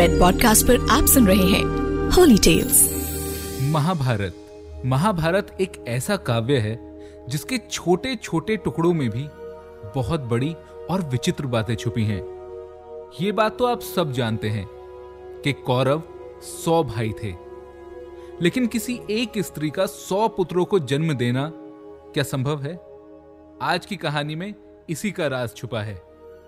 Red podcast पर आप सुन रहे हैं होली टेल्स महाभारत। महाभारत एक ऐसा काव्य है जिसके छोटे छोटे टुकड़ों में भी बहुत बड़ी और विचित्र बातें छुपी हैं। ये बात तो आप सब जानते हैं कि कौरव सौ भाई थे। लेकिन किसी एक स्त्री का सौ पुत्रों को जन्म देना क्या संभव है? आज की कहानी में इसी का राज छुपा है।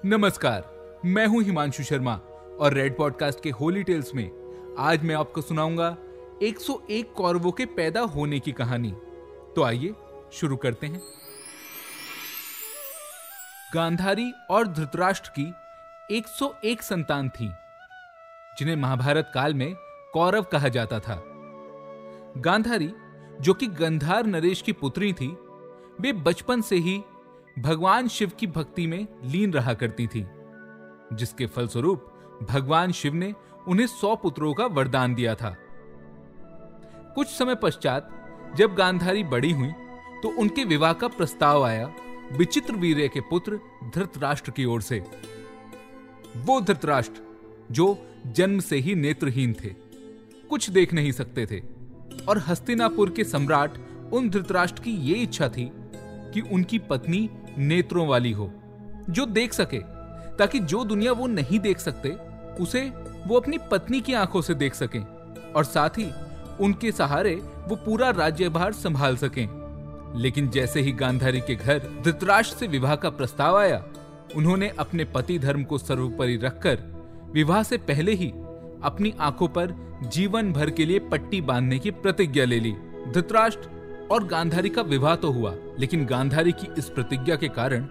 नमस्कार, मैं हूँ हिमांशु शर्मा। और रेड पॉडकास्ट के होली टेल्स में आज मैं आपको सुनाऊँगा 101 कौरवों के पैदा होने की कहानी। तो आइए, शुरू करते हैं। गांधारी और धृतराष्ट्र की 101 संतान थी, जिन्हें महाभारत काल में कौरव कहा जाता था। गांधारी, जो कि गंधार नरेश की पुत्री थी, वे बचपन से ही भगवान शिव की भक्ति में लीन रहा करती थी, जिसके फलस्वरूप भगवान शिव ने उन्हें सौ पुत्रों का वरदान दिया था। कुछ समय पश्चात, जब गांधारी बड़ी हुई तो उनके विवाह का प्रस्ताव आया विचित्र वीर्य के पुत्र धृतराष्ट्र की ओर से। वो धृतराष्ट्र, जो जन्म से ही नेत्रहीन थे, कुछ देख नहीं सकते थे, और हस्तिनापुर के सम्राट उन धृतराष्ट्र की ये इच्छा थी कि उनकी पत्नी नेत्रों वाली हो, जो देख सके, ताकि जो दुनिया वो नहीं देख सकते उसे वो अपनी पत्नी की आँखों से देख सकें और साथ ही उनके सहारे वो पूरा राज्यभार संभाल सकें। लेकिन जैसे ही गांधारी के घर धृतराष्ट्र से विवाह का प्रस्ताव आया, उन्होंने अपने पति धर्म को सर्वोपरि रखकर विवाह से पहले ही अपनी आँखों पर जीवन भर के लिए पट्टी बांधने की प्रतिज्ञा ले ली। धृतराष्ट्र और गांधारी का विवाह तो हुआ, लेकिन गांधारी की इस प्रतिज्ञा के कारण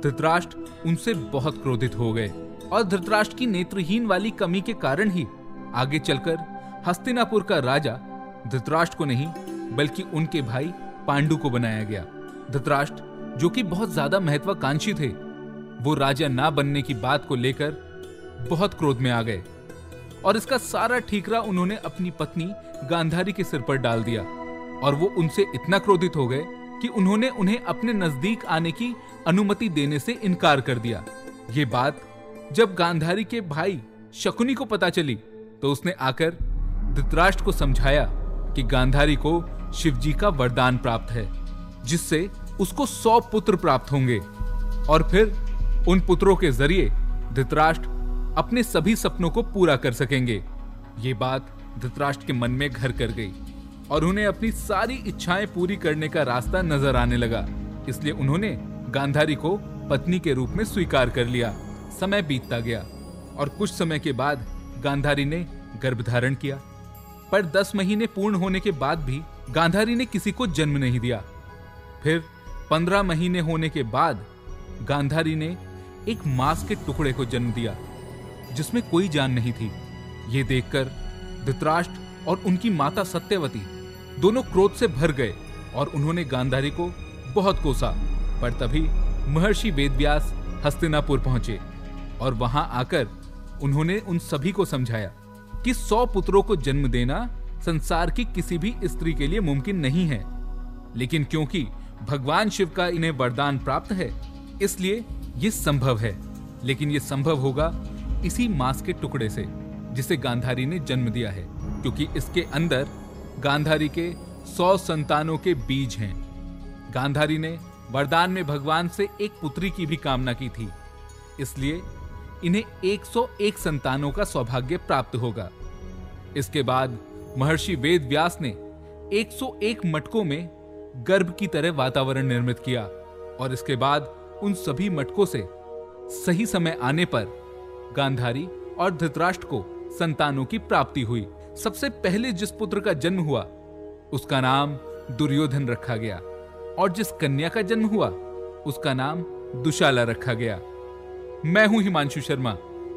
धृतराष्ट्र उनसे बहुत क्रोधित हो गए। और धृतराष्ट्र की नेत्रहीन वाली कमी के कारण ही आगे चलकर हस्तिनापुर का राजा धृतराष्ट्र को नहीं, बल्कि उनके भाई पांडु को बनाया गया। धृतराष्ट्र, जो कि बहुत ज़्यादा महत्वाकांक्षी थे, वो राजा ना बनने की बात को लेकर बहुत क्रोध में आ गए। और इसका सारा ठीकरा उन्होंने अपनी पत्नी गांधारी के सिर पर डाल दिया और वो उनसे इतना क्रोधित हो गए कि उन्होंने उन्हें अपने नज़दीक आने की अनुमति देने से इनकार कर दिया। ये बात जब गांधारी के भाई शकुनी को पता चली तो उसने आकर धृतराष्ट्र को समझाया कि गांधारी को शिवजी का वरदान प्राप्त है, जिससे उसको सौ पुत्र प्राप्त होंगे। और फिर उन पुत्रों के ज़रिए धृतराष्ट्र अपने सभी सपनों को पूरा कर सकेंगे। ये बात धृतराष्ट्र के मन में घर कर गई और उन्हें अपनी सारी इच्छाएँ पूरी करने का रास्ता नज़र आने लगा। इसलिए उन्होंने गांधारी को पत्नी के रूप में स्वीकार कर लिया। समय बीतता गया और कुछ समय के बाद गांधारी ने गर्भ धारण किया। पर दस महीने पूर्ण होने के बाद भी गांधारी ने किसी को जन्म नहीं दिया। फिर पंद्रह महीने होने के बाद गांधारी ने एक मांस के टुकड़े को जन्म दिया, जिसमें कोई जान नहीं थी। ये देखकर धृतराष्ट्र और उनकी माता सत्यवती दोनों क्रोध से भर गए और उन्होंने गांधारी को बहुत कोसा, पर तभी महर्षि वेदव्यास हस्तिनापुर पहुँचे। और वहाँ आकर उन्होंने उन सभी को समझाया कि सौ पुत्रों को जन्म देना संसार की किसी भी स्त्री के लिए मुमकिन नहीं है। लेकिन क्योंकि भगवान शिव का इन्हें वरदान प्राप्त है, इसलिए ये संभव है। लेकिन ये संभव होगा इसी मांस के टुकड़े से, जिसे गांधारी ने जन्म दिया है, क्योंकि इसके अंदर गांधारी के सौ संतानों के बीज हैं। गांधारी ने वरदान में भगवान से एक पुत्री की भी कामना की थी, इसलिए इन्हें 101 संतानों का सौभाग्य प्राप्त होगा। इसके बाद महर्षि वेद व्यास ने 101 मटकों में गर्भ की तरह वातावरण निर्मित किया और इसके बाद उन सभी मटकों से सही समय आने पर गांधारी और धृतराष्ट्र को संतानों की प्राप्ति हुई। सबसे पहले जिस पुत्र का जन्म हुआ, उसका नाम दुर्योधन रखा गया और जिस कन्या का जन्म हुआ, उसका नाम दुशाला रखा गया। मैं हूँ हिमांशु शर्मा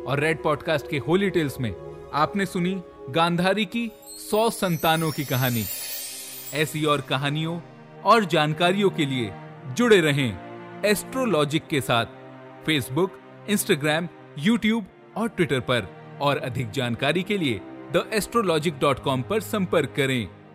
और रेड पॉडकास्ट के होली टेल्स में आपने सुनी गांधारी की सौ संतानों की कहानी। ऐसी और कहानियों और जानकारियों के लिए जुड़े रहें एस्ट्रोलॉजिक के साथ फेसबुक इंस्टाग्राम यूट्यूब और ट्विटर पर। और अधिक जानकारी के लिए द एस्ट्रोलॉजिक डॉट कॉम पर संपर्क करें।